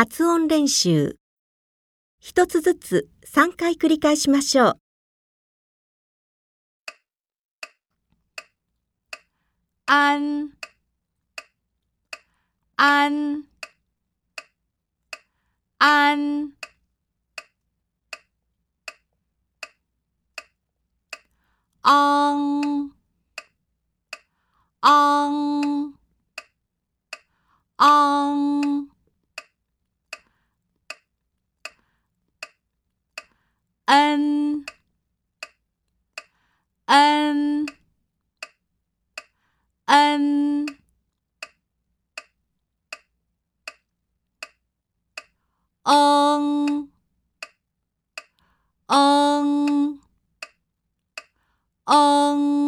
発音練習。一つずつ3回繰り返しましょう。あん、あん、あん。あん、あん、あん。an 嗯，嗯。